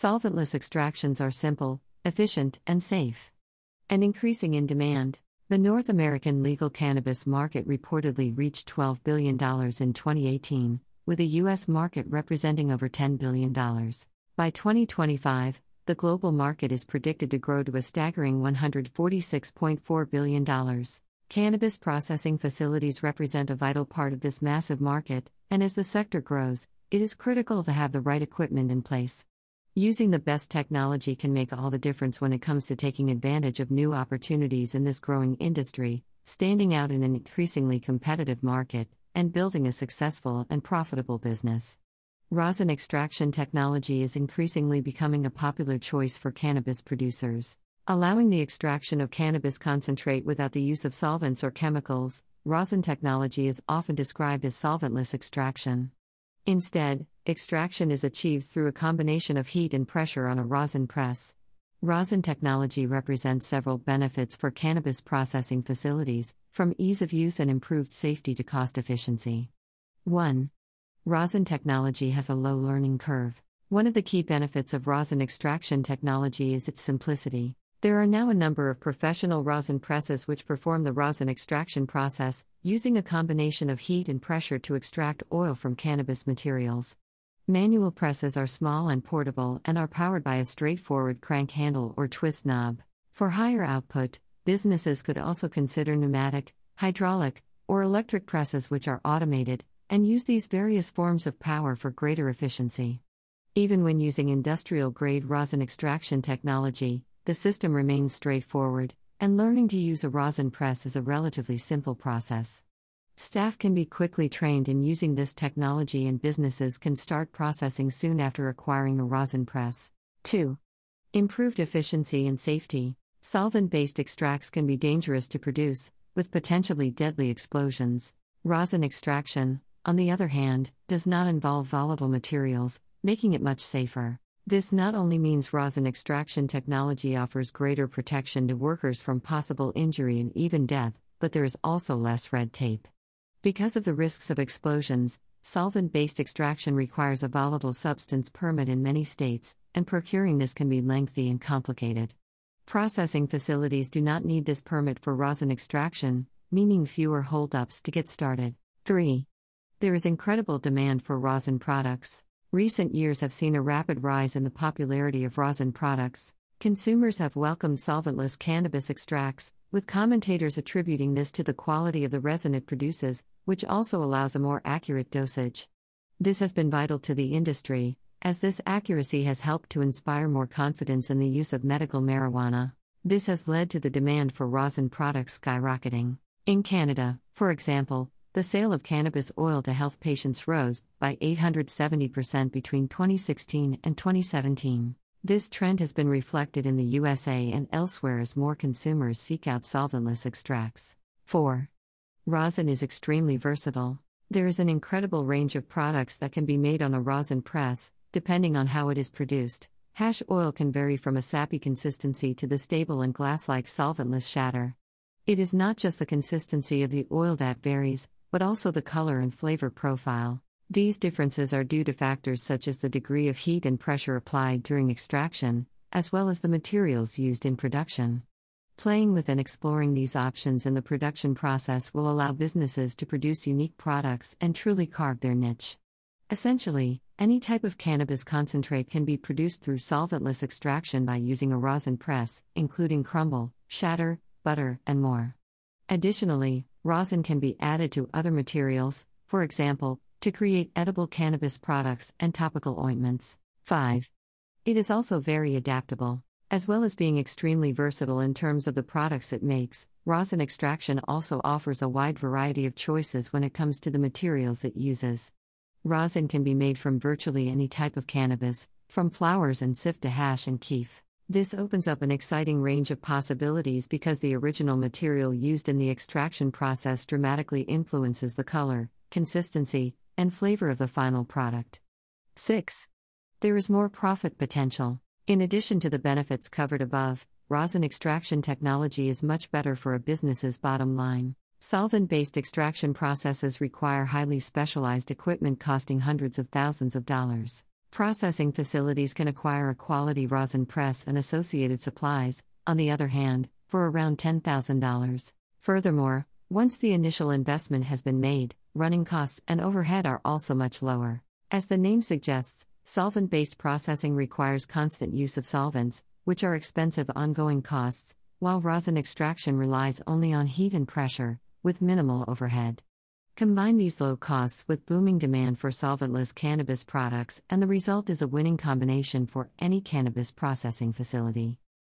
Solventless extractions are simple, efficient, and safe. And increasing in demand. The North American legal cannabis market reportedly reached $12 billion in 2018, with the U.S. market representing over $10 billion. By 2025, the global market is predicted to grow to a staggering $146.4 billion. Cannabis processing facilities represent a vital part of this massive market, and as the sector grows, it is critical to have the right equipment in place. Using the best technology can make all the difference when it comes to taking advantage of new opportunities in this growing industry, standing out in an increasingly competitive market, and building a successful and profitable business. Rosin extraction technology is increasingly becoming a popular choice for cannabis producers. Allowing the extraction of cannabis concentrate without the use of solvents or chemicals, rosin technology is often described as solventless extraction. Instead, extraction is achieved through a combination of heat and pressure on a rosin press. Rosin technology represents several benefits for cannabis processing facilities, from ease of use and improved safety to cost efficiency. 1. Rosin technology has a low learning curve. One of the key benefits of rosin extraction technology is its simplicity. There are now a number of professional rosin presses which perform the rosin extraction process, using a combination of heat and pressure to extract oil from cannabis materials. Manual presses are small and portable and are powered by a straightforward crank handle or twist knob. For higher output, businesses could also consider pneumatic, hydraulic, or electric presses which are automated and use these various forms of power for greater efficiency. Even when using industrial grade rosin extraction technology, the system remains straightforward, and learning to use a rosin press is a relatively simple process. Staff can be quickly trained in using this technology, and businesses can start processing soon after acquiring a rosin press. 2. Improved efficiency and safety. Solvent based extracts can be dangerous to produce, with potentially deadly explosions. Rosin extraction, on the other hand, does not involve volatile materials, making it much safer. This not only means rosin extraction technology offers greater protection to workers from possible injury and even death, but there is also less red tape. Because of the risks of explosions, solvent based extraction requires a volatile substance permit in many states, and procuring this can be lengthy and complicated. Processing facilities do not need this permit for rosin extraction, meaning fewer holdups to get started. 3. There is incredible demand for rosin products. Recent years have seen a rapid rise in the popularity of rosin products. Consumers have welcomed solventless cannabis extracts, with commentators attributing this to the quality of the resin it produces, which also allows a more accurate dosage. This has been vital to the industry, as this accuracy has helped to inspire more confidence in the use of medical marijuana. This has led to the demand for rosin products skyrocketing. In Canada, for example, the sale of cannabis oil to health patients rose by 870% between 2016 and 2017. This trend has been reflected in the USA and elsewhere as more consumers seek out solventless extracts. 4. Rosin is extremely versatile. There is an incredible range of products that can be made on a rosin press, depending on how it is produced. Hash oil can vary from a sappy consistency to the stable and glass like solventless shatter. It is not just the consistency of the oil that varies, but also the color and flavor profile. These differences are due to factors such as the degree of heat and pressure applied during extraction, as well as the materials used in production. Playing with and exploring these options in the production process will allow businesses to produce unique products and truly carve their niche. Essentially, any type of cannabis concentrate can be produced through solventless extraction by using a rosin press, including crumble, shatter, butter, and more. Additionally, rosin can be added to other materials, for example, to create edible cannabis products and topical ointments. 5. It is also very adaptable. As well as being extremely versatile in terms of the products it makes, rosin extraction also offers a wide variety of choices when it comes to the materials it uses. Rosin can be made from virtually any type of cannabis, from flowers and sift to hash and keef. This opens up an exciting range of possibilities because the original material used in the extraction process dramatically influences the color, consistency, and flavor of the final product. 6. There is more profit potential. In addition to the benefits covered above, rosin extraction technology is much better for a business's bottom line. Solvent based extraction processes require highly specialized equipment costing hundreds of thousands of dollars. Processing facilities can acquire a quality rosin press and associated supplies, on the other hand, for around $10,000. Furthermore, once the initial investment has been made, running costs and overhead are also much lower. As the name suggests, solvent based processing requires constant use of solvents, which are expensive ongoing costs, while rosin extraction relies only on heat and pressure, with minimal overhead. Combine these low costs with booming demand for solventless cannabis products, and the result is a winning combination for any cannabis processing facility.